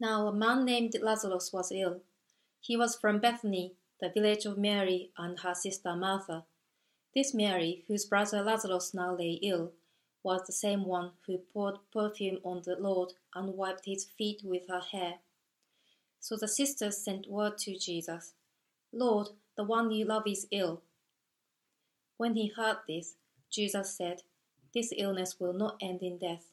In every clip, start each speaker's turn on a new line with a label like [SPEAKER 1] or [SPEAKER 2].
[SPEAKER 1] Now a man named Lazarus was ill. He was from Bethany, the village of Mary and her sister Martha. This Mary, whose brother Lazarus now lay ill, was the same one who poured perfume on the Lord and wiped his feet with her hair. So the sisters sent word to Jesus, Lord, the one you love is ill. When he heard this, Jesus said, This illness will not end in death.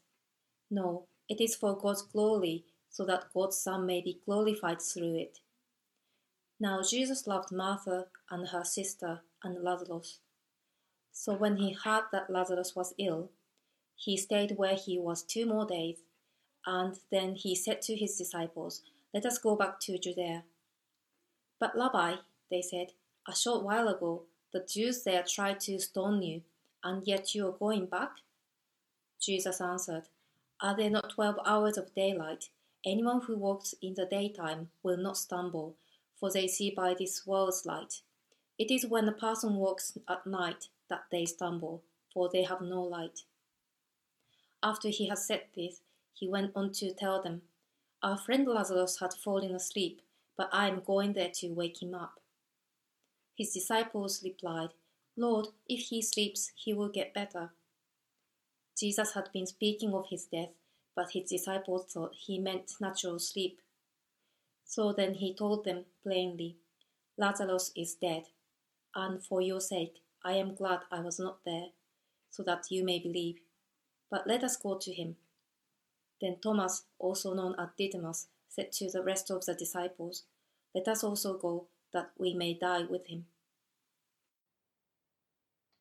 [SPEAKER 1] No, it is for God's glory, so that God's Son may be glorified through it. Now Jesus loved Martha and her sister and Lazarus. So when he heard that Lazarus was ill, he stayed where he was two more days, and then he said to his disciples, Let us go back to Judea. But Rabbi, they said, a short while ago the Jews there tried to stone you, and yet you are going back? Jesus answered, Are there not twelve hours of daylight? Anyone who walks in the daytime will not stumble, for they see by this world's light. It is when a person walks at night that they stumble, for they have no light. After he had said this, he went on to tell them, Our friend Lazarus had fallen asleep, but I am going there to wake him up. His disciples replied, Lord, if he sleeps, he will get better. Jesus had been speaking of his death, but his disciples thought he meant natural sleep. So then he told them plainly, Lazarus is dead, and for your sake I am glad I was not there, so that you may believe but let us go to him. Then Thomas, also known as Didymus, said to the rest of the disciples, Let us also go, that we may die with him.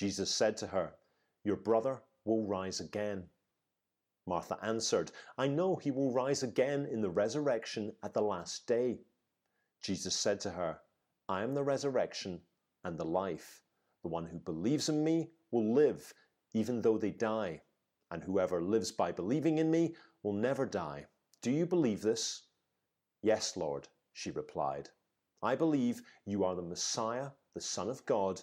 [SPEAKER 2] Jesus said to her, Your brother will rise again. Martha answered, I know he will rise again in the resurrection at the last day. Jesus said to her, I am the resurrection and the life. The one who believes in me will live even though they die. And whoever lives by believing in me will never die. Do you believe this? Yes, Lord, she replied. I believe you are the Messiah, the Son of God,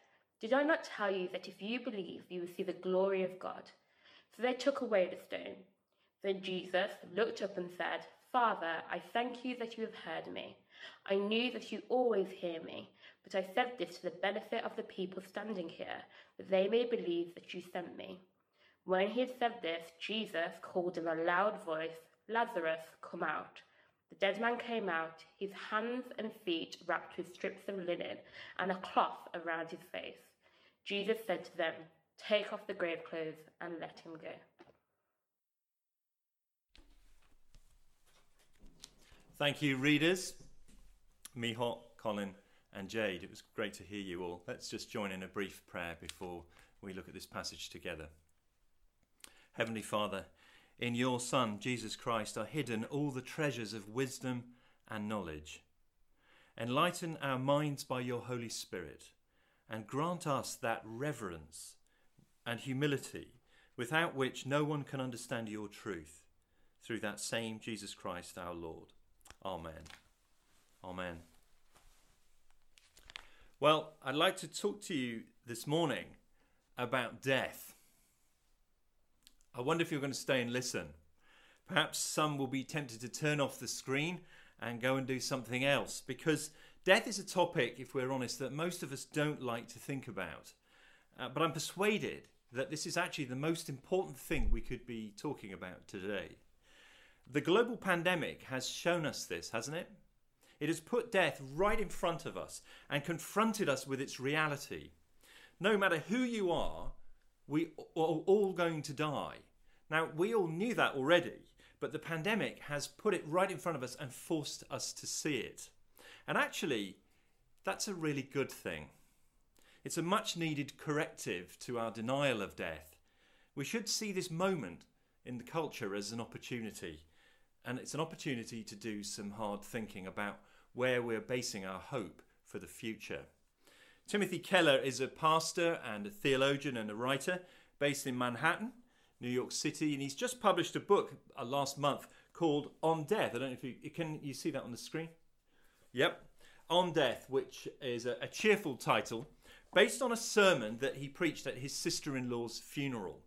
[SPEAKER 3] Did I not tell you that if you believe, you will see the glory of God? So they took away the stone. Then Jesus looked up and said, Father, I thank you that you have heard me. I knew that you always hear me, but I said this to the benefit of the people standing here, that they may believe that you sent me. When he had said this, Jesus called in a loud voice, Lazarus, come out. The dead man came out, his hands and feet wrapped with strips of linen and a cloth around his face. Jesus said to them, Take off the grave clothes and let him go.
[SPEAKER 4] Thank you, readers. Mihot, Colin, and Jade. It was great to hear you all. Let's just join in a brief prayer before we look at this passage together. Heavenly Father, in your Son, Jesus Christ, are hidden all the treasures of wisdom and knowledge. Enlighten our minds by your Holy Spirit and grant us that reverence and humility without which no one can understand your truth through that same Jesus Christ our Lord. Amen. Amen. Well, I'd like to talk to you this morning about death. I wonder if you're going to stay and listen. Perhaps some will be tempted to turn off the screen and go and do something else because death is a topic, if we're honest, that most of us don't like to think about. Uh, but I'm persuaded that this is actually the most important thing we could be talking about today. The global pandemic has shown us this, hasn't it? It has put death right in front of us and confronted us with its reality. No matter who you are, we are all going to die. Now, we all knew that already, but the pandemic has put it right in front of us and forced us to see it. And actually, that's a really good thing. It's a much needed corrective to our denial of death. We should see this moment in the culture as an opportunity, and it's an opportunity to do some hard thinking about where we're basing our hope for the future. Timothy Keller is a pastor and a theologian and a writer based in Manhattan, New York City, and he's just published a book uh, last month called On Death. I don't know if you can you see that on the screen. Yep, On Death, which is a, a cheerful title based on a sermon that he preached at his sister-in-law's funeral.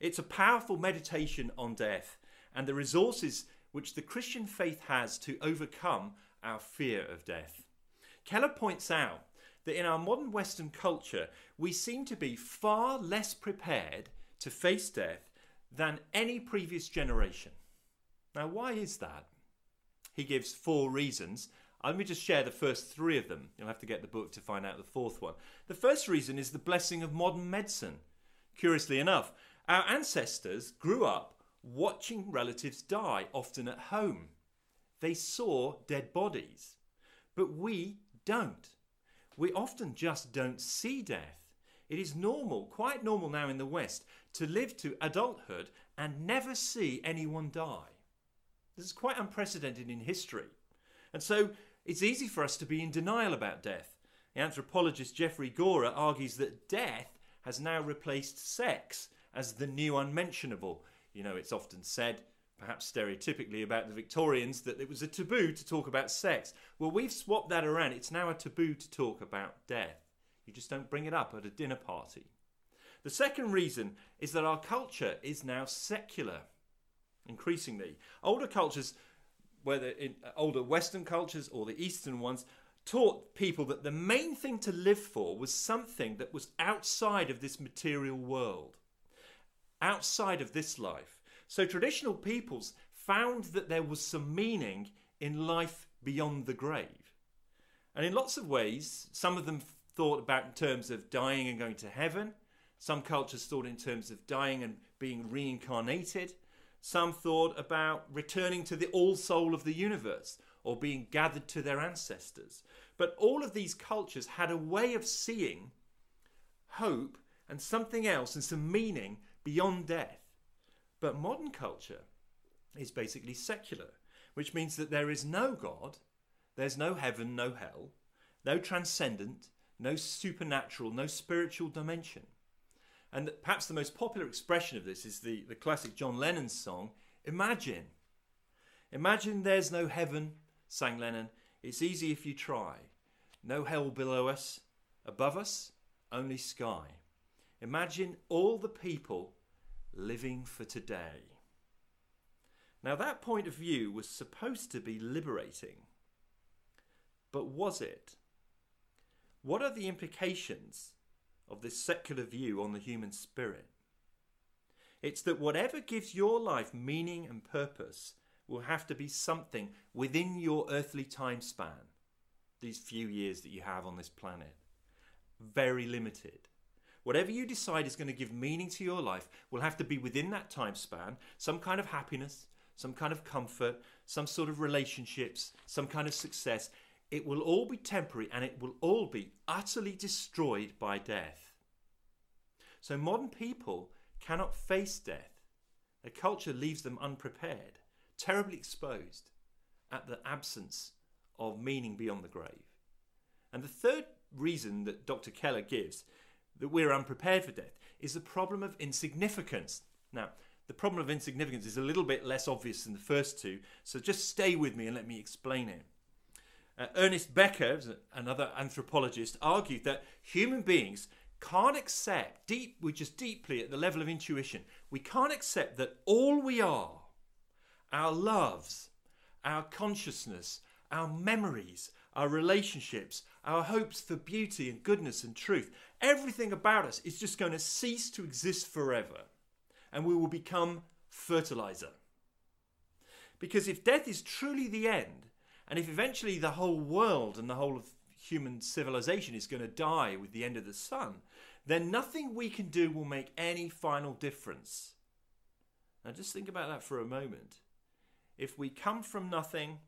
[SPEAKER 4] It's a powerful meditation on death and the resources which the Christian faith has to overcome our fear of death. Keller points out that in our modern Western culture, we seem to be far less prepared to face death than any previous generation. Now, why is that? He gives four reasons. Let me just share the first three of them. You'll have to get the book to find out the fourth one. The first reason is the blessing of modern medicine. Curiously enough, our ancestors grew up watching relatives die, often at home. They saw dead bodies. But we don't. We often just don't see death. It is normal, quite normal now in the West, to live to adulthood and never see anyone die. This is quite unprecedented in history. And so it's easy for us to be in denial about death. The anthropologist Geoffrey Gorer argues that death has now replaced sex as the new unmentionable. You know, it's often said perhaps stereotypically about the Victorians, that it was a taboo to talk about sex. Well, we've swapped that around. It's now a taboo to talk about death. You just don't bring it up at a dinner party. The second reason is that our culture is now secular, increasingly. Older cultures, whether in uh, older Western cultures or the Eastern ones, taught people that the main thing to live for was something that was outside of this material world, outside of this life. So traditional peoples found that there was some meaning in life beyond the grave. And in lots of ways, some of them thought about in terms of dying and going to heaven. Some cultures thought in terms of dying and being reincarnated. Some thought about returning to the all soul of the universe or being gathered to their ancestors. But all of these cultures had a way of seeing hope and something else and some meaning beyond death. But modern culture is basically secular, which means that there is no God, there's no heaven, no hell, no transcendent, no supernatural, no spiritual dimension. And perhaps the most popular expression of this is the, the classic John Lennon song, Imagine. Imagine there's no heaven, sang Lennon. It's easy if you try. No hell below us, above us, only sky. Imagine all the people living for today. Now, that point of view was supposed to be liberating. But was it? What are the implications of this secular view on the human spirit? It's that whatever gives your life meaning and purpose will have to be something within your earthly time span, these few years that you have on this planet. Very limited. Whatever you decide is going to give meaning to your life will have to be within that time span, some kind of happiness, some kind of comfort, some sort of relationships, some kind of success. It will all be temporary and it will all be utterly destroyed by death. So modern people cannot face death. Their culture leaves them unprepared, terribly exposed at the absence of meaning beyond the grave. And the third reason that Dr. Keller gives that we're unprepared for death is the problem of insignificance. Now, the problem of insignificance is a little bit less obvious than the first two, so just stay with me and let me explain it. Uh, Ernest Becker, another anthropologist, argued that human beings can't accept deep, which is deeply at the level of intuition, we can't accept that all we are, our loves, our consciousness, our memories, our relationships, our hopes for beauty and goodness and truth, everything about us is just going to cease to exist forever and we will become fertilizer. Because if death is truly the end, and if eventually the whole world and the whole of human civilization is going to die with the end of the sun, then nothing we can do will make any final difference. Now, just think about that for a moment. If we come from nothing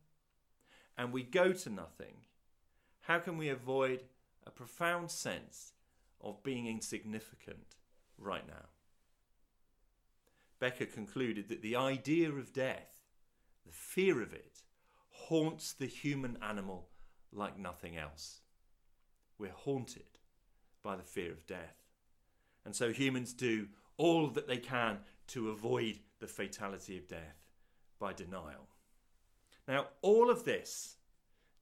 [SPEAKER 4] and we go to nothing, how can we avoid a profound sense of being insignificant right now? Becker concluded that the idea of death, the fear of it, haunts the human animal like nothing else. We're haunted by the fear of death. And so humans do all that they can to avoid the fatality of death by denial. Now, all of this,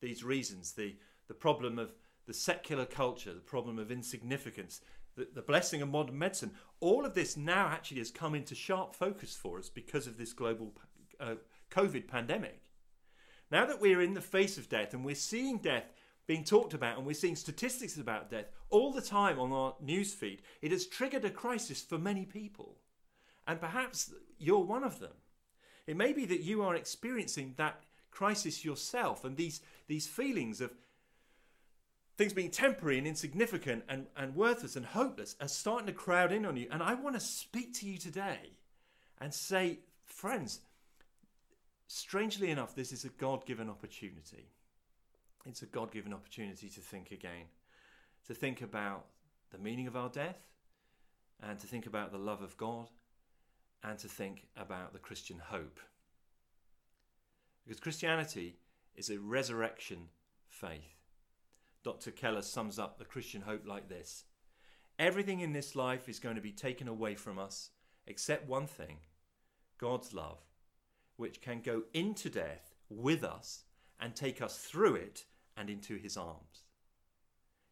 [SPEAKER 4] these reasons, the, the problem of the secular culture, the problem of insignificance, the, the blessing of modern medicine, all of this now actually has come into sharp focus for us because of this global uh, COVID pandemic. Now that we're in the face of death and we're seeing death being talked about and we're seeing statistics about death all the time on our newsfeed, it has triggered a crisis for many people. And perhaps you're one of them. It may be that you are experiencing that crisis yourself and these, these feelings of things being temporary and insignificant and, and worthless and hopeless are starting to crowd in on you. And I want to speak to you today and say, friends, strangely enough, this is a God given opportunity it's a God given opportunity to think again, to think about the meaning of our death, and to think about the love of God, and to think about the Christian hope. Because Christianity is a resurrection faith. Dr. Keller sums up the Christian hope like this Everything in this life is going to be taken away from us except one thing God's love, which can go into death with us and take us through it and into his arms.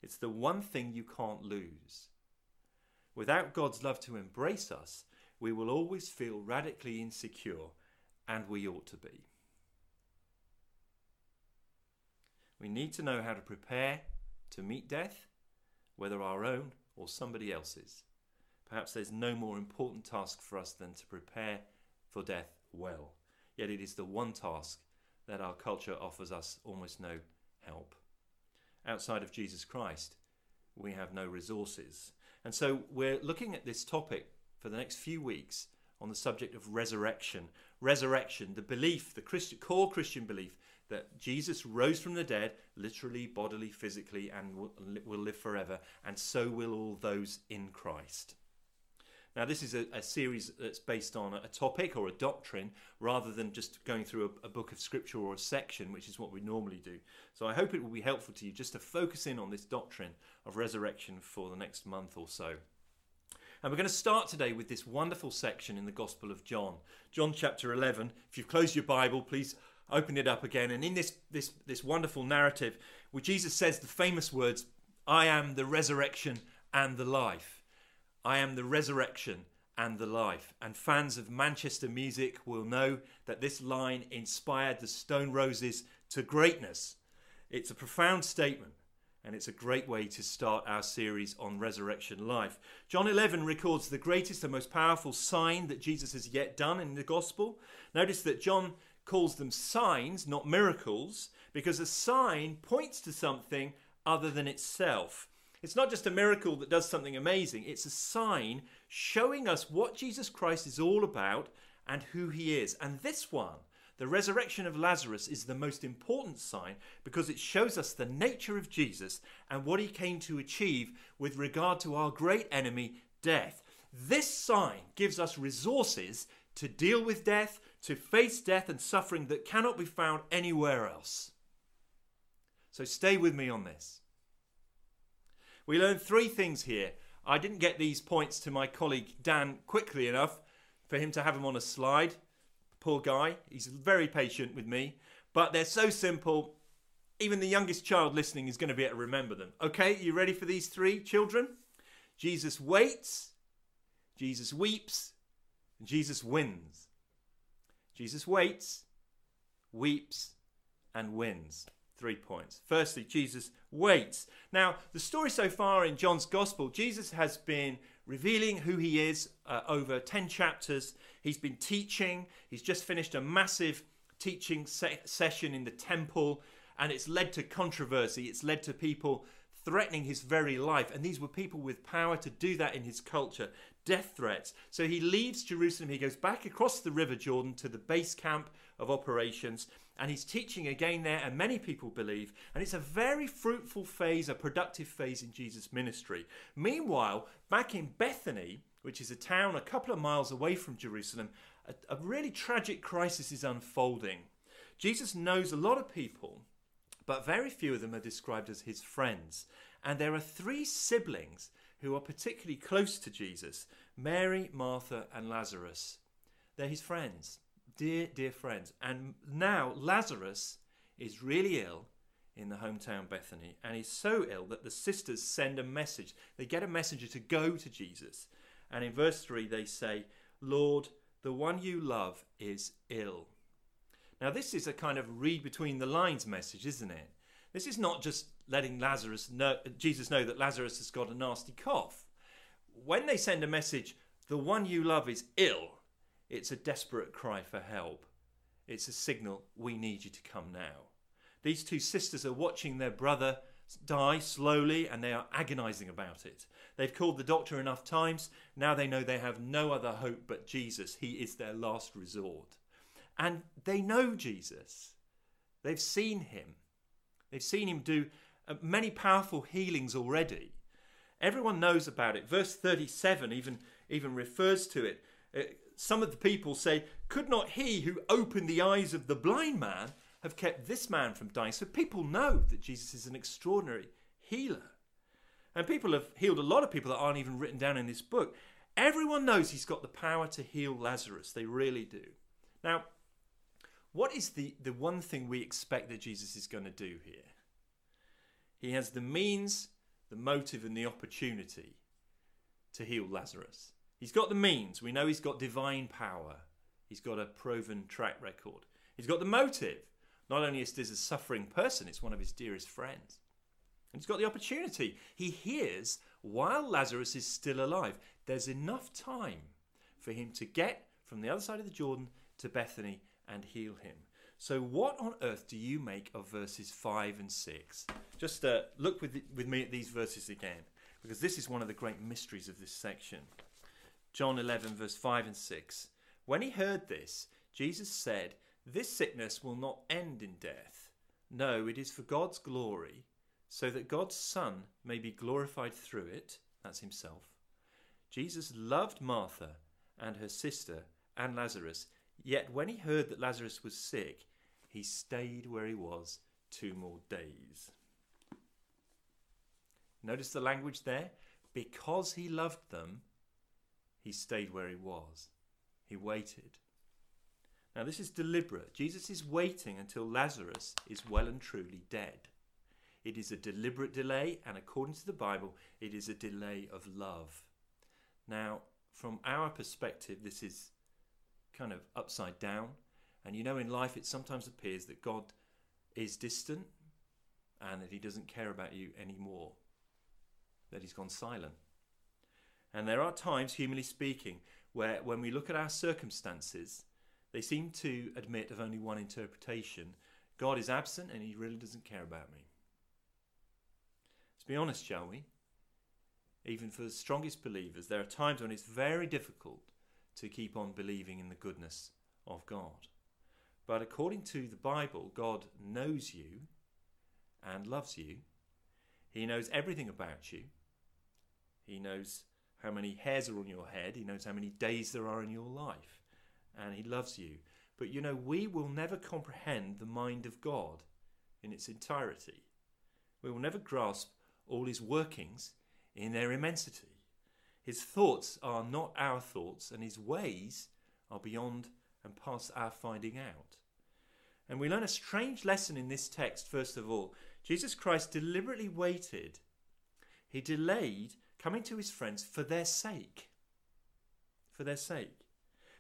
[SPEAKER 4] It's the one thing you can't lose. Without God's love to embrace us, we will always feel radically insecure, and we ought to be. We need to know how to prepare to meet death, whether our own or somebody else's. Perhaps there's no more important task for us than to prepare for death well. Yet it is the one task that our culture offers us almost no help. Outside of Jesus Christ, we have no resources. And so we're looking at this topic for the next few weeks on the subject of resurrection. Resurrection, the belief, the Christian, core Christian belief that Jesus rose from the dead, literally, bodily, physically, and will, will live forever, and so will all those in Christ. Now, this is a, a series that's based on a, topic or a doctrine rather than just going through a, a book of scripture or a section, which is what we normally do. So, I hope it will be helpful to you just to focus in on this doctrine of resurrection for the next month or so. And we're going to start today with this wonderful section in the Gospel of John. John chapter 11. If you've closed your Bible, please open it up again. And in this, this, this wonderful narrative, where Jesus says the famous words, I am the resurrection and the life. I am the resurrection and the life. And fans of Manchester music will know that this line inspired the Stone Roses to greatness. It's a profound statement, and it's a great way to start our series on resurrection life. John 11 records the greatest and most powerful sign that Jesus has yet done in the gospel. Notice that John calls them signs, not miracles, because a sign points to something other than itself. It's not just a miracle that does something amazing, it's a sign showing us what Jesus Christ is all about and who he is. And this one, The resurrection of Lazarus is the most important sign because it shows us the nature of Jesus and what he came to achieve with regard to our great enemy, death. This sign gives us resources to deal with death, to face death and suffering that cannot be found anywhere else. So stay with me on this. We learned three things here. I didn't get these points to my colleague Dan quickly enough for him to have them on a slide. Poor guy, he's very patient with me, but they're so simple. Even the youngest child listening is going to be able to remember them. Okay, you ready for these three children? Jesus waits, Jesus weeps, and Jesus wins. Jesus waits, weeps, and wins. Three points. Firstly, Jesus waits. Now, the story so far in John's Gospel, Jesus has been revealing who he is uh, over 10 chapters. He's been teaching. He's just finished a massive teaching se- session in the temple, and it's led to controversy. It's led to people threatening his very life. And these were people with power to do that in his culture death threats. So he leaves Jerusalem. He goes back across the River Jordan to the base camp of operations and he's teaching again there, and many people believe. And it's a very fruitful phase, a productive phase in Jesus' ministry. Meanwhile, back in Bethany, which is a town a couple of miles away from Jerusalem, a, a really tragic crisis is unfolding. Jesus knows a lot of people, but very few of them are described as his friends. And there are three siblings who are particularly close to Jesus Mary, Martha, and Lazarus. They're his friends dear, dear friends. And now Lazarus is really ill in the hometown Bethany, and he's so ill that the sisters send a message. They get a messenger to go to Jesus. And in verse 3, they say, Lord, the one you love is ill. Now, this is a kind of read between the lines message, isn't it? This is not just letting Lazarus know, Jesus know that Lazarus has got a nasty cough. When they send a message, the one you love is ill, it's a desperate cry for help. It's a signal, we need you to come now. These two sisters are watching their brother die slowly and they are agonizing about it. They've called the doctor enough times. Now they know they have no other hope but Jesus. He is their last resort. And they know Jesus. They've seen him. They've seen him do uh, many powerful healings already. Everyone knows about it. Verse 37 even, even refers to it. Some of the people say, Could not he who opened the eyes of the blind man have kept this man from dying? So people know that Jesus is an extraordinary healer. And people have healed a lot of people that aren't even written down in this book. Everyone knows he's got the power to heal Lazarus. They really do. Now, what is the, the one thing we expect that Jesus is going to do here? He has the means, the motive, and the opportunity to heal Lazarus. He's got the means. We know he's got divine power. He's got a proven track record. He's got the motive. Not only is this a suffering person, it's one of his dearest friends. And he's got the opportunity. He hears while Lazarus is still alive. There's enough time for him to get from the other side of the Jordan to Bethany and heal him. So, what on earth do you make of verses 5 and 6? Just uh, look with, the, with me at these verses again, because this is one of the great mysteries of this section. John 11, verse 5 and 6. When he heard this, Jesus said, This sickness will not end in death. No, it is for God's glory, so that God's Son may be glorified through it. That's himself. Jesus loved Martha and her sister and Lazarus, yet when he heard that Lazarus was sick, he stayed where he was two more days. Notice the language there? Because he loved them, he stayed where he was. He waited. Now, this is deliberate. Jesus is waiting until Lazarus is well and truly dead. It is a deliberate delay, and according to the Bible, it is a delay of love. Now, from our perspective, this is kind of upside down. And you know, in life, it sometimes appears that God is distant and that he doesn't care about you anymore, that he's gone silent. And there are times, humanly speaking, where when we look at our circumstances, they seem to admit of only one interpretation God is absent and he really doesn't care about me. Let's be honest, shall we? Even for the strongest believers, there are times when it's very difficult to keep on believing in the goodness of God. But according to the Bible, God knows you and loves you. He knows everything about you. He knows how many hairs are on your head. He knows how many days there are in your life. And He loves you. But you know, we will never comprehend the mind of God in its entirety. We will never grasp all His workings in their immensity. His thoughts are not our thoughts, and His ways are beyond and past our finding out. And we learn a strange lesson in this text, first of all. Jesus Christ deliberately waited, He delayed coming to His friends for their sake. For their sake.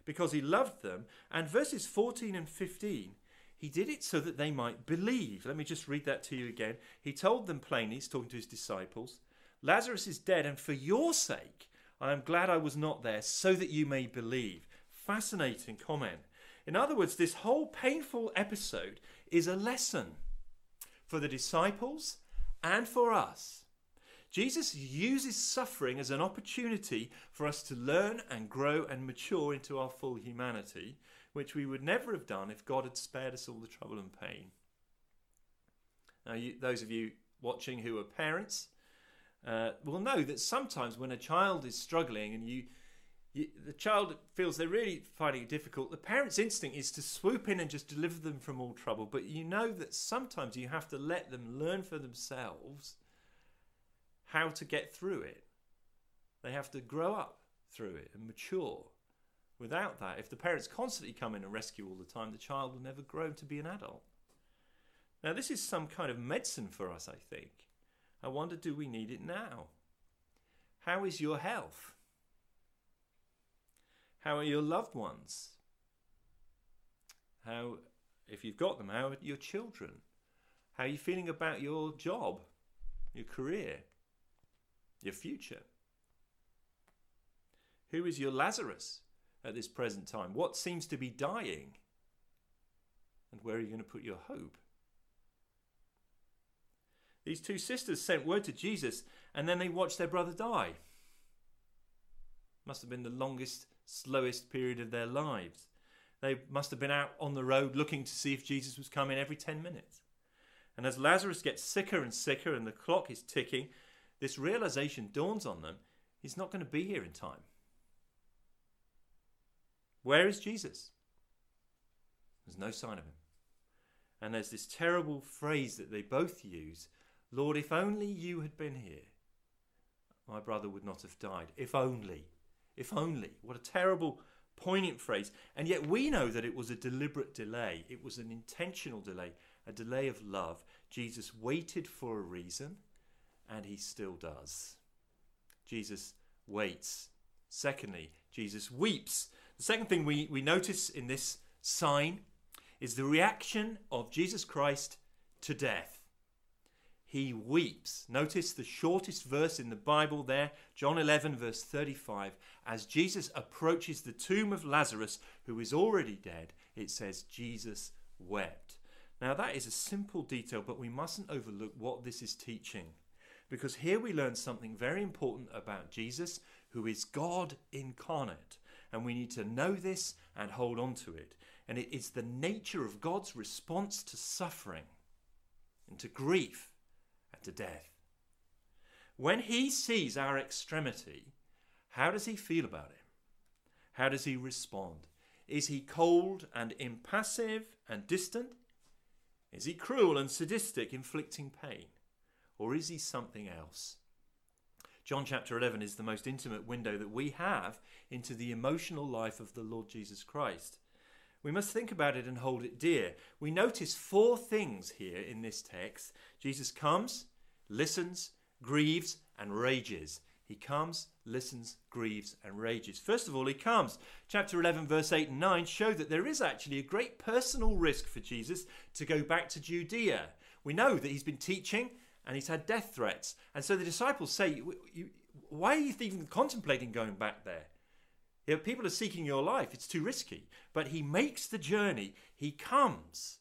[SPEAKER 4] Because He loved them. And verses 14 and 15 he did it so that they might believe. Let me just read that to you again. He told them plainly, he's talking to his disciples, Lazarus is dead, and for your sake I am glad I was not there, so that you may believe. Fascinating comment. In other words, this whole painful episode is a lesson for the disciples and for us. Jesus uses suffering as an opportunity for us to learn and grow and mature into our full humanity, which we would never have done if God had spared us all the trouble and pain. Now, you, those of you watching who are parents uh, will know that sometimes when a child is struggling and you, the child feels they're really finding it difficult, the parent's instinct is to swoop in and just deliver them from all trouble. But you know that sometimes you have to let them learn for themselves how to get through it. They have to grow up through it and mature. Without that, if the parents constantly come in and rescue all the time, the child will never grow to be an adult. Now, this is some kind of medicine for us, I think. I wonder, do we need it now? How is your health? How are your loved ones? How, if you've got them, how are your children? How are you feeling about your job, your career, your future? Who is your Lazarus? at this present time? What seems to be dying? And where are you going to put your hope? These two sisters sent word to Jesus and then they watched their brother die. Must have been the longest, slowest period of their lives. They must have been out on the road looking to see if Jesus was coming every 10 minutes. And as Lazarus gets sicker and sicker and the clock is ticking, this realization dawns on them he's not going to be here in time. Where is Jesus? There's no sign of him. And there's this terrible phrase that they both use Lord, if only you had been here, my brother would not have died. If only. If only. What a terrible, poignant phrase. And yet we know that it was a deliberate delay, it was an intentional delay, a delay of love. Jesus waited for a reason, and he still does. Jesus waits. Secondly, Jesus weeps. The second thing we, we notice in this sign is the reaction of Jesus Christ to death. He weeps. Notice the shortest verse in the Bible there, John 11, verse 35. As Jesus approaches the tomb of Lazarus, who is already dead, it says, Jesus wept. Now, that is a simple detail, but we mustn't overlook what this is teaching. Because here we learn something very important about Jesus, who is God incarnate. And we need to know this and hold on to it. And it is the nature of God's response to suffering and to grief and to death. When he sees our extremity, how does he feel about it? How does he respond? Is he cold and impassive and distant? Is he cruel and sadistic, inflicting pain? Or is he something else? John chapter 11 is the most intimate window that we have into the emotional life of the Lord Jesus Christ. We must think about it and hold it dear. We notice four things here in this text Jesus comes, listens, grieves, and rages. He comes, listens, grieves, and rages. First of all, he comes. Chapter 11, verse 8 and 9 show that there is actually a great personal risk for Jesus to go back to Judea. We know that he's been teaching and he's had death threats. And so the disciples say, Why are you even contemplating going back there? If people are seeking your life, it's too risky. But he makes the journey, he comes.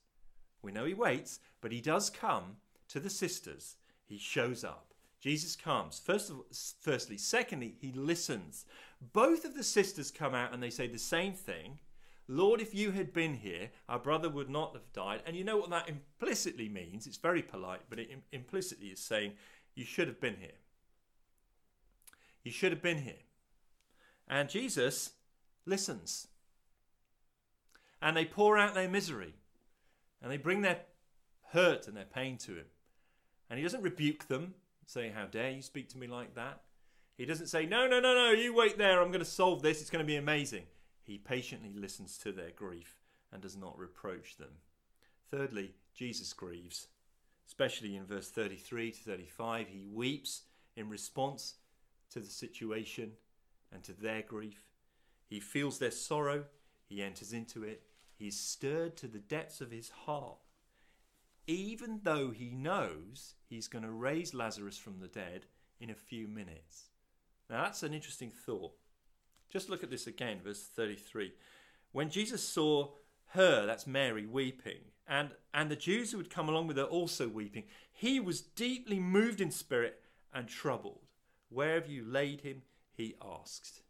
[SPEAKER 4] We know he waits, but he does come to the sisters. He shows up. Jesus comes. First of, firstly, secondly, he listens. Both of the sisters come out and they say the same thing. Lord, if you had been here, our brother would not have died. And you know what that implicitly means? It's very polite, but it implicitly is saying, You should have been here. You should have been here. And Jesus listens. And they pour out their misery. And they bring their hurt and their pain to him. And he doesn't rebuke them, say, How dare you speak to me like that? He doesn't say, No, no, no, no, you wait there, I'm going to solve this, it's going to be amazing. He patiently listens to their grief and does not reproach them. Thirdly, Jesus grieves, especially in verse 33 to 35. He weeps in response to the situation and to their grief. He feels their sorrow, he enters into it, he is stirred to the depths of his heart. Even though he knows he's going to raise Lazarus from the dead in a few minutes. Now, that's an interesting thought. Just look at this again, verse 33. When Jesus saw her, that's Mary, weeping, and, and the Jews who had come along with her also weeping, he was deeply moved in spirit and troubled. Where have you laid him? He asked.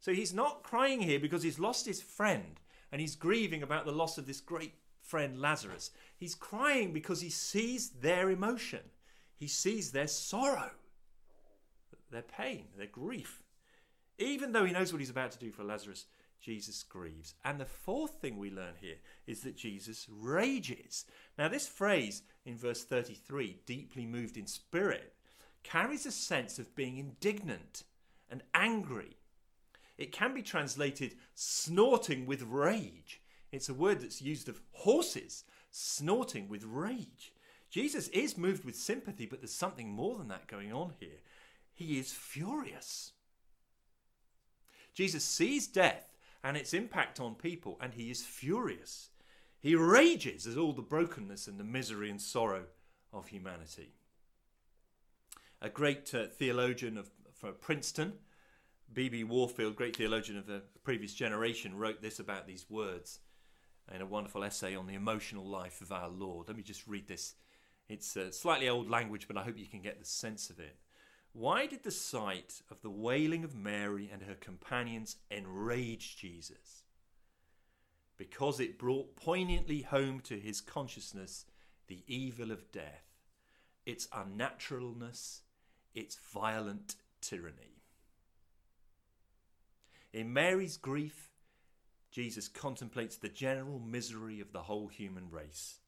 [SPEAKER 4] So he's not crying here because he's lost his friend and he's grieving about the loss of this great friend Lazarus. He's crying because he sees their emotion, he sees their sorrow, their pain, their grief. Even though he knows what he's about to do for Lazarus, Jesus grieves. And the fourth thing we learn here is that Jesus rages. Now, this phrase in verse 33, deeply moved in spirit, carries a sense of being indignant and angry. It can be translated snorting with rage. It's a word that's used of horses snorting with rage. Jesus is moved with sympathy, but there's something more than that going on here. He is furious. Jesus sees death and its impact on people, and he is furious. He rages at all the brokenness and the misery and sorrow of humanity. A great uh, theologian of, from Princeton, B.B. Warfield, great theologian of the previous generation, wrote this about these words in a wonderful essay on the emotional life of our Lord. Let me just read this. It's a slightly old language, but I hope you can get the sense of it. Why did the sight of the wailing of Mary and her companions enrage Jesus? Because it brought poignantly home to his consciousness the evil of death, its unnaturalness, its violent tyranny. In Mary's grief, Jesus contemplates the general misery of the whole human race,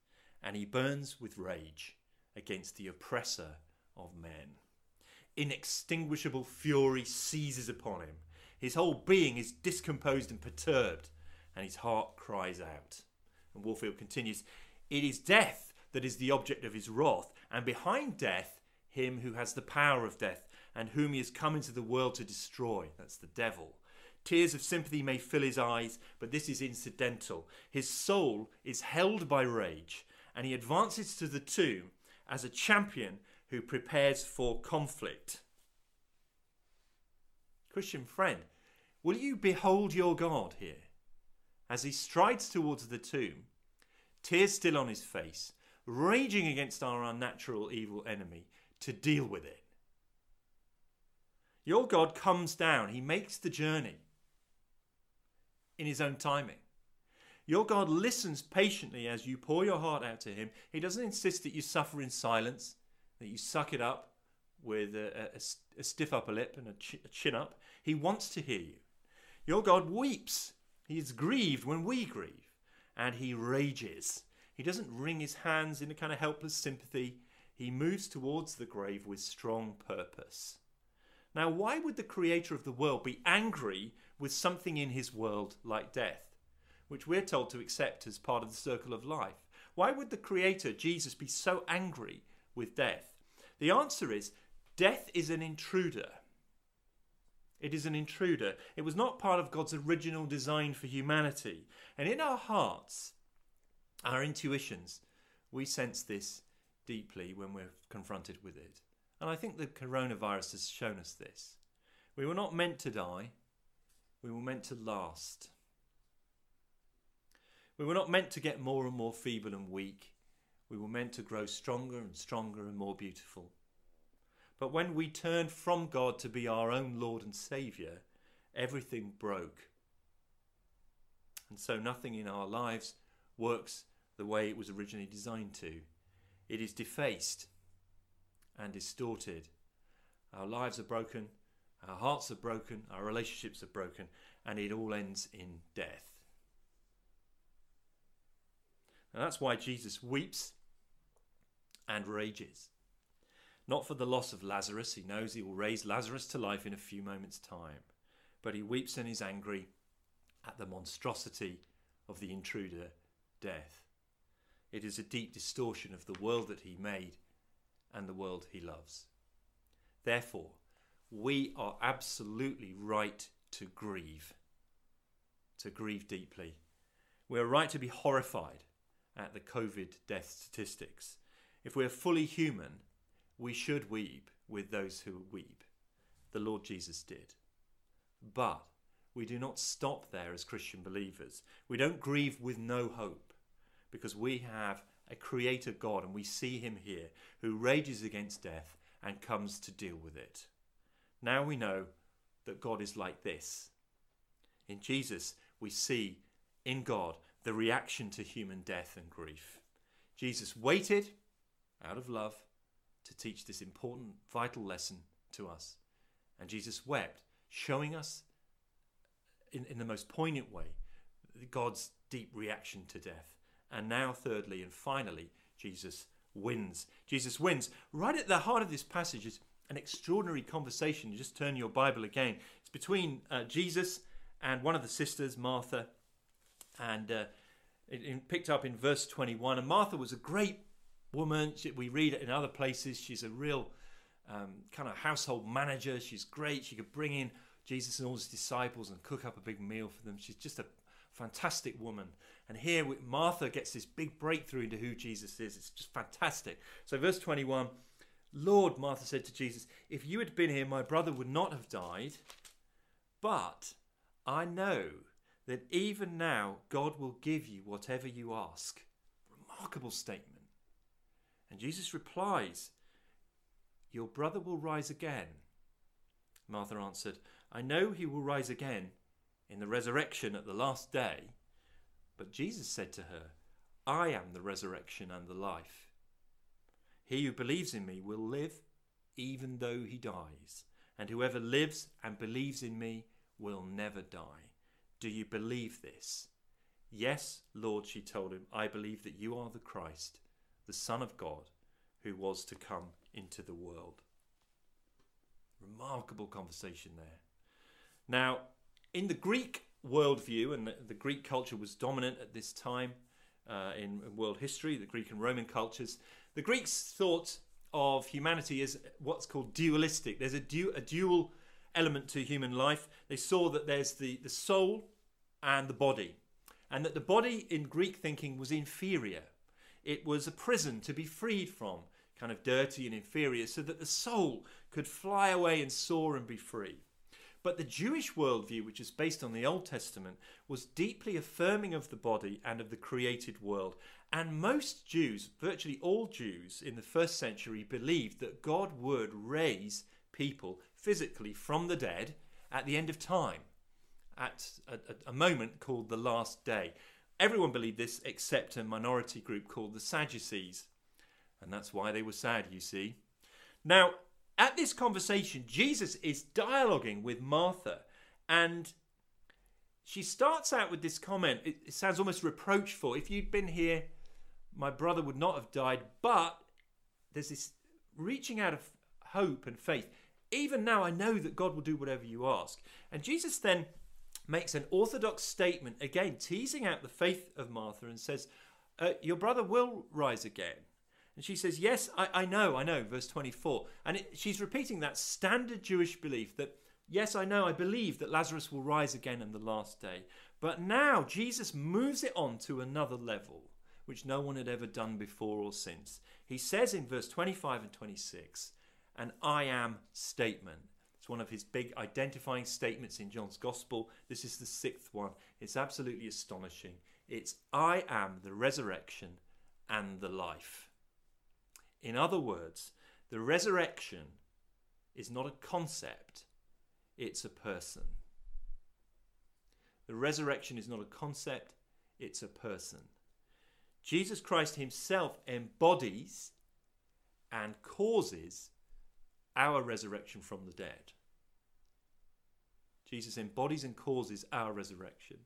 [SPEAKER 4] and he burns with rage against the oppressor of men inextinguishable fury seizes upon him. His whole being is discomposed and perturbed, and his heart cries out. And Warfield continues It is death that is the object of his wrath, and behind death, him who has the power of death, and whom he has come into the world to destroy. That's the devil. Tears of sympathy may fill his eyes, but this is incidental. His soul is held by rage, and he advances to the tomb as a champion who prepares for conflict. Christian friend, will you behold your God here as he strides towards the tomb, tears still on his face, raging against our unnatural evil enemy to deal with it? Your God comes down, he makes the journey in his own timing. Your God listens patiently as you pour your heart out to him. He doesn't insist that you suffer in silence that you suck it up with a, a, a stiff upper lip and a, ch- a chin up. He wants to hear you. Your God weeps. He is grieved when we grieve. And he rages. He doesn't wring his hands in a kind of helpless sympathy. He moves towards the grave with strong purpose. Now, why would the creator of the world be angry with something in his world like death, which we're told to accept as part of the circle of life? Why would the creator, Jesus, be so angry with death? The answer is death is an intruder. It is an intruder. It was not part of God's original design for humanity. And in our hearts, our intuitions, we sense this deeply when we're confronted with it. And I think the coronavirus has shown us this. We were not meant to die, we were meant to last. We were not meant to get more and more feeble and weak. We were meant to grow stronger and stronger and more beautiful. But when we turned from God to be our own Lord and Saviour, everything broke. And so nothing in our lives works the way it was originally designed to. It is defaced and distorted. Our lives are broken, our hearts are broken, our relationships are broken, and it all ends in death. And that's why Jesus weeps and rages. Not for the loss of Lazarus, he knows he will raise Lazarus to life in a few moments' time, but he weeps and is angry at the monstrosity of the intruder, death. It is a deep distortion of the world that he made and the world he loves. Therefore, we are absolutely right to grieve, to grieve deeply. We're right to be horrified at the COVID death statistics. If we're fully human, we should weep with those who weep. The Lord Jesus did. But we do not stop there as Christian believers. We don't grieve with no hope because we have a creator God and we see him here who rages against death and comes to deal with it. Now we know that God is like this. In Jesus, we see in God the reaction to human death and grief. Jesus waited out of love to teach this important, vital lesson to us. And Jesus wept, showing us in, in the most poignant way God's deep reaction to death. And now, thirdly and finally, Jesus wins. Jesus wins. Right at the heart of this passage is an extraordinary conversation. You just turn your Bible again. It's between uh, Jesus and one of the sisters, Martha, and uh, it, it picked up in verse 21. And Martha was a great woman. She, we read it in other places. She's a real um, kind of household manager. She's great. She could bring in Jesus and all his disciples and cook up a big meal for them. She's just a fantastic woman. And here Martha gets this big breakthrough into who Jesus is. It's just fantastic. So, verse 21 Lord, Martha said to Jesus, if you had been here, my brother would not have died. But I know that even now God will give you whatever you ask. Remarkable statement. And Jesus replies, Your brother will rise again. Martha answered, I know he will rise again in the resurrection at the last day. But Jesus said to her, I am the resurrection and the life. He who believes in me will live even though he dies, and whoever lives and believes in me will never die. Do you believe this? Yes, Lord, she told him, I believe that you are the Christ, the Son of God, who was to come into the world. Remarkable conversation there. Now, in the Greek worldview, and the, Greek culture was dominant at this time uh, in, in world history, the Greek and Roman cultures, the Greeks thought of humanity as what's called dualistic. There's a, du- a dual element to human life. They saw that there's the, the soul and the body, and that the body in Greek thinking was inferior. It was a prison to be freed from, kind of dirty and inferior, so that the soul could fly away and soar and be free. But the Jewish worldview, which is based on the Old Testament, was deeply affirming of the body and of the created world. And most Jews, virtually all Jews in the first century, believed that God would raise people physically from the dead at the end of time, at a, a moment called the last day. Everyone believed this except a minority group called the Sadducees. And that's why they were sad, you see. Now, at this conversation, Jesus is dialoguing with Martha, and she starts out with this comment. It, sounds almost reproachful. If you'd been here, my brother would not have died. But there's this reaching out of hope and faith. Even now, I know that God will do whatever you ask. And Jesus then makes an orthodox statement, again, teasing out the faith of Martha, and says, uh, Your brother will rise again. And she says, Yes, I, I know, I know, verse 24. And it, she's repeating that standard Jewish belief that, yes, I know, I believe that Lazarus will rise again in the last day. But now Jesus moves it on to another level, which no one had ever done before or since. He says in verse 25 and 26, an I am statement. It's one of his big identifying statements in John's Gospel. This is the sixth one. It's absolutely astonishing. It's I am the resurrection and the life. In other words, the resurrection is not a concept, it's a person. The resurrection is not a concept, it's a person. Jesus Christ himself embodies and causes our resurrection from the dead. Jesus embodies and causes our resurrection.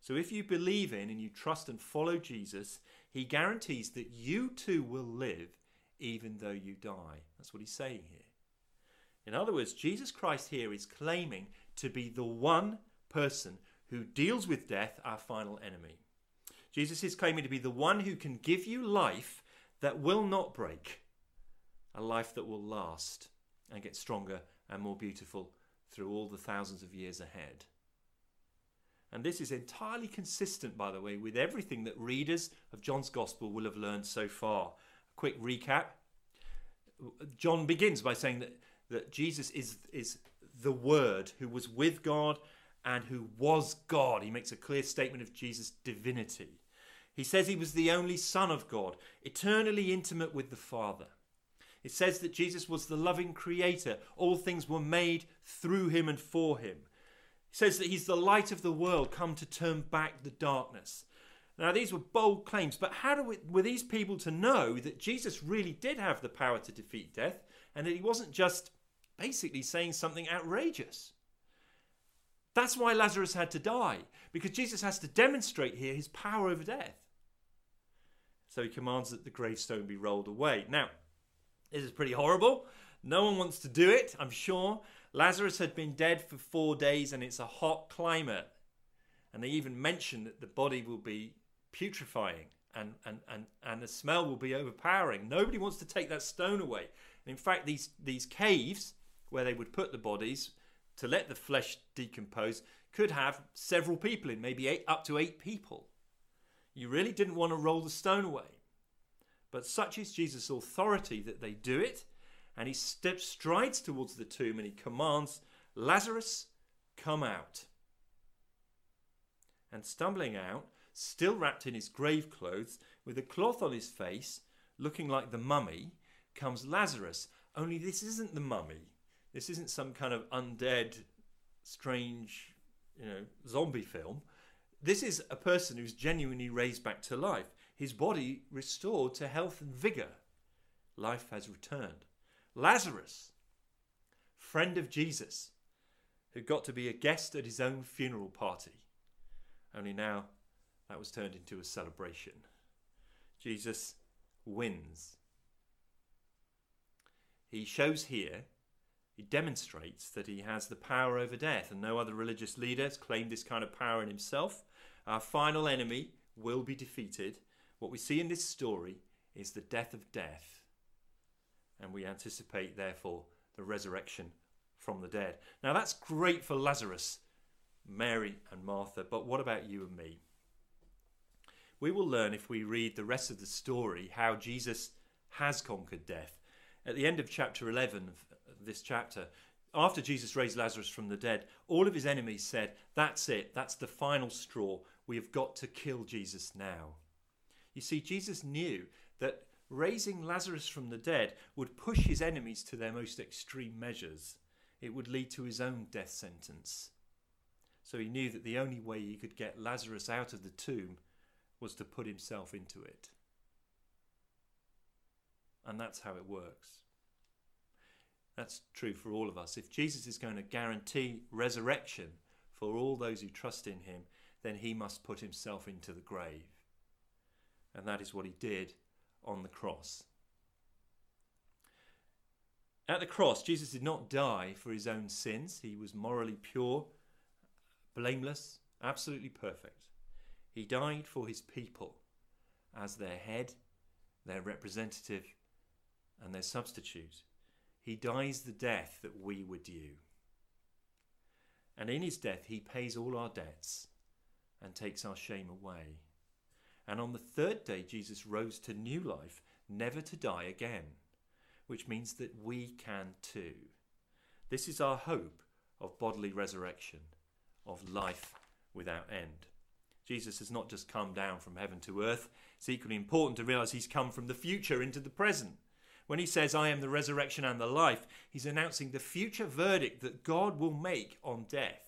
[SPEAKER 4] So if you believe in and you trust and follow Jesus, he guarantees that you too will live even though you die. That's what he's saying here. In other words, Jesus Christ here is claiming to be the one person who deals with death, our final enemy. Jesus is claiming to be the one who can give you life that will not break, a life that will last and get stronger and more beautiful through all the thousands of years ahead. And this is entirely consistent, by the way, with everything that readers of John's Gospel will have learned so far. A quick recap John begins by saying that, that Jesus is, is the Word who was with God and who was God. He makes a clear statement of Jesus' divinity. He says he was the only Son of God, eternally intimate with the Father. It says that Jesus was the loving Creator. All things were made through him and for him It says that he's the light of the world come to turn back the darkness. Now, these were bold claims, but how do we, were these people to know that Jesus really did have the power to defeat death and that he wasn't just basically saying something outrageous? That's why Lazarus had to die, because Jesus has to demonstrate here his power over death. So he commands that the gravestone be rolled away. Now, this is pretty horrible. No one wants to do it, I'm sure. Lazarus had been dead for four days and it's a hot climate. And they even mention that the body will be putrefying and, and, and, and the smell will be overpowering. Nobody wants to take that stone away. And in fact, these, these caves where they would put the bodies to let the flesh decompose could have several people in, maybe eight, up to eight people. You really didn't want to roll the stone away. But such is Jesus' authority that they do it and he steps, strides towards the tomb and he commands, Lazarus, come out. And stumbling out, still wrapped in his grave clothes, with a cloth on his face, looking like the mummy, comes Lazarus. Only this isn't the mummy. This isn't some kind of undead, strange, you know, zombie film. This is a person who's genuinely raised back to life, his body restored to health and vigor. Life has returned. Lazarus, friend of Jesus, who got to be a guest at his own funeral party. Only now that was turned into a celebration. Jesus wins. He shows here, he demonstrates that he has the power over death, and no other religious leader has claimed this kind of power in himself. Our final enemy will be defeated. What we see in this story is the death of death and we anticipate, therefore, the resurrection from the dead. Now, that's great for Lazarus, Mary, and Martha, but what about you and me? We will learn if we read the rest of the story how Jesus has conquered death. At the end of chapter 11 of this chapter, after Jesus raised Lazarus from the dead, all of his enemies said, That's it, that's the final straw. We have got to kill Jesus now. You see, Jesus knew that raising Lazarus from the dead would push his enemies to their most extreme measures. It would lead to his own death sentence. So he knew that the only way he could get Lazarus out of the tomb was to put himself into it. And that's how it works. That's true for all of us. If Jesus is going to guarantee resurrection for all those who trust in him, then he must put himself into the grave. And that is what he did on the cross. At the cross, Jesus did not die for his own sins. He was morally pure, blameless, absolutely perfect. He died for his people as their head, their representative, and their substitute. He dies the death that we were due. And in his death, he pays all our debts and takes our shame away. And on the third day, Jesus rose to new life, never to die again, which means that we can too. This is our hope of bodily resurrection, of life without end. Jesus has not just come down from heaven to earth, it's equally important to realize he's come from the future into the present. When he says, I am the resurrection and the life, he's announcing the future verdict that God will make on death.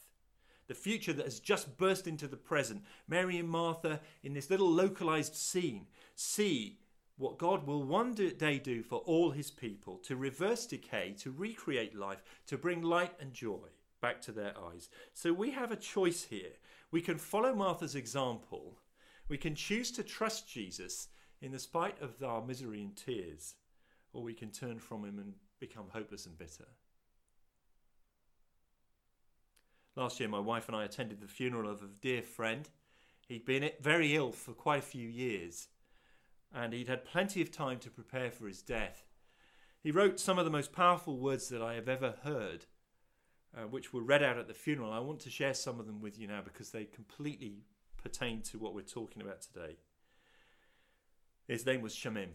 [SPEAKER 4] The future that has just burst into the present. Mary and Martha, in this little localized scene, see what God will one day do for all his people to reverse decay, to recreate life, to bring light and joy back to their eyes. So we have a choice here. We can follow Martha's example. We can choose to trust Jesus in the spite of our misery and tears, or we can turn from him and become hopeless and bitter. Last year, my wife and I attended the funeral of a dear friend. He'd been very ill for quite a few years, and he'd had plenty of time to prepare for his death. He wrote some of the most powerful words that I have ever heard, uh, which were read out at the funeral. I want to share some of them with you now because they completely pertain to what we're talking about today. His name was Shamim.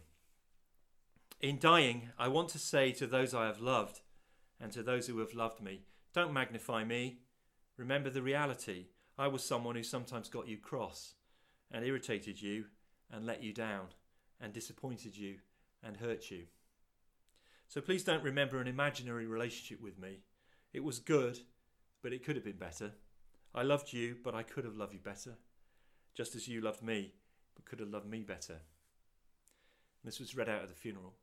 [SPEAKER 4] In dying, I want to say to those I have loved and to those who have loved me, don't magnify me. Remember the reality. I was someone who sometimes got you cross and irritated you and let you down and disappointed you and hurt you. So please don't remember an imaginary relationship with me. It was good, but it could have been better. I loved you, but I could have loved you better. Just as you loved me, but could have loved me better. And this was read out at the funeral.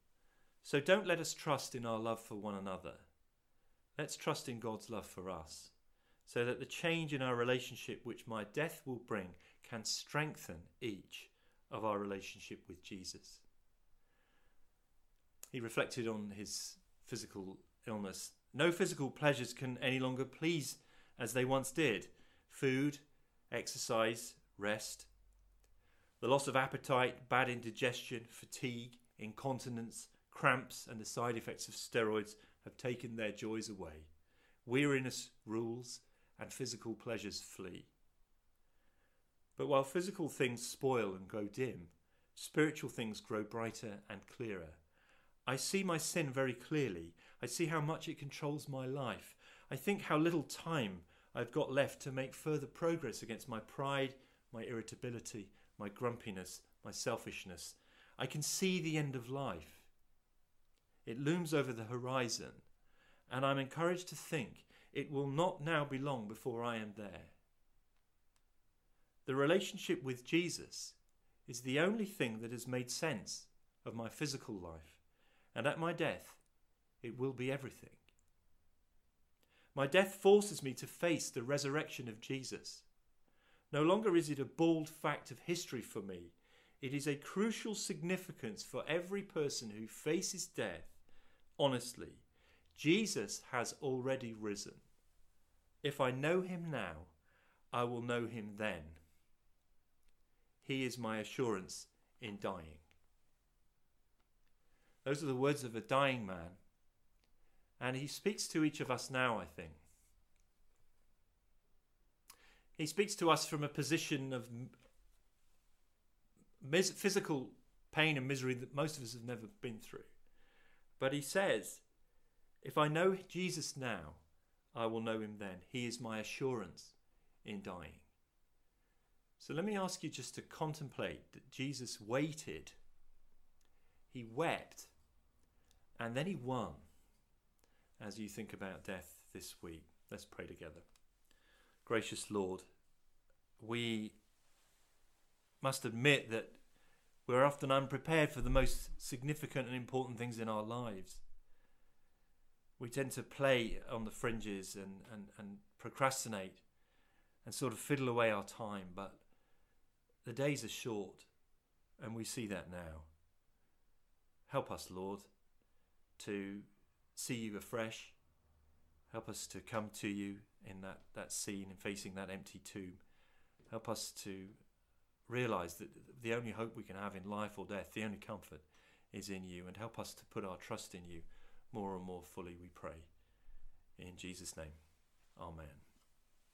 [SPEAKER 4] So don't let us trust in our love for one another. Let's trust in God's love for us, so that the change in our relationship which my death will bring can strengthen each of our relationship with Jesus. He reflected on his physical illness. No physical pleasures can any longer please as they once did food, exercise, rest. The loss of appetite, bad indigestion, fatigue, incontinence, cramps, and the side effects of steroids have taken their joys away. Weariness rules, and physical pleasures flee. But while physical things spoil and grow dim, spiritual things grow brighter and clearer. I see my sin very clearly. I see how much it controls my life. I think how little time I've got left to make further progress against my pride, my irritability, my grumpiness, my selfishness. I can see the end of life. It looms over the horizon, and I'm encouraged to think it will not now be long before I am there. The relationship with Jesus is the only thing that has made sense of my physical life, and at my death, it will be everything. My death forces me to face the resurrection of Jesus. No longer is it a bald fact of history for me, it is a crucial significance for every person who faces death honestly. Jesus has already risen. If I know him now, I will know him then. He is my assurance in dying. Those are the words of a dying man. And he speaks to each of us now, I think. He speaks to us from a position of mis- physical pain and misery that most of us have never been through. But he says, If I know Jesus now, I will know him then. He is my assurance in dying. So let me ask you just to contemplate that Jesus waited, he wept, and then he won as you think about death this week. Let's pray together. Gracious Lord, we must admit that we're often unprepared for the most significant and important things in our lives. We tend to play on the fringes and, and, and procrastinate and sort of fiddle away our time, but the days are short, and we see that now. Help us, Lord, to see you afresh. Help us to come to you in that, that scene and facing that empty tomb. Help us to realize that the only hope we can have in life or death, the only comfort, is in you. And help us to put our trust in you more and more fully, we pray. In Jesus' name, Amen.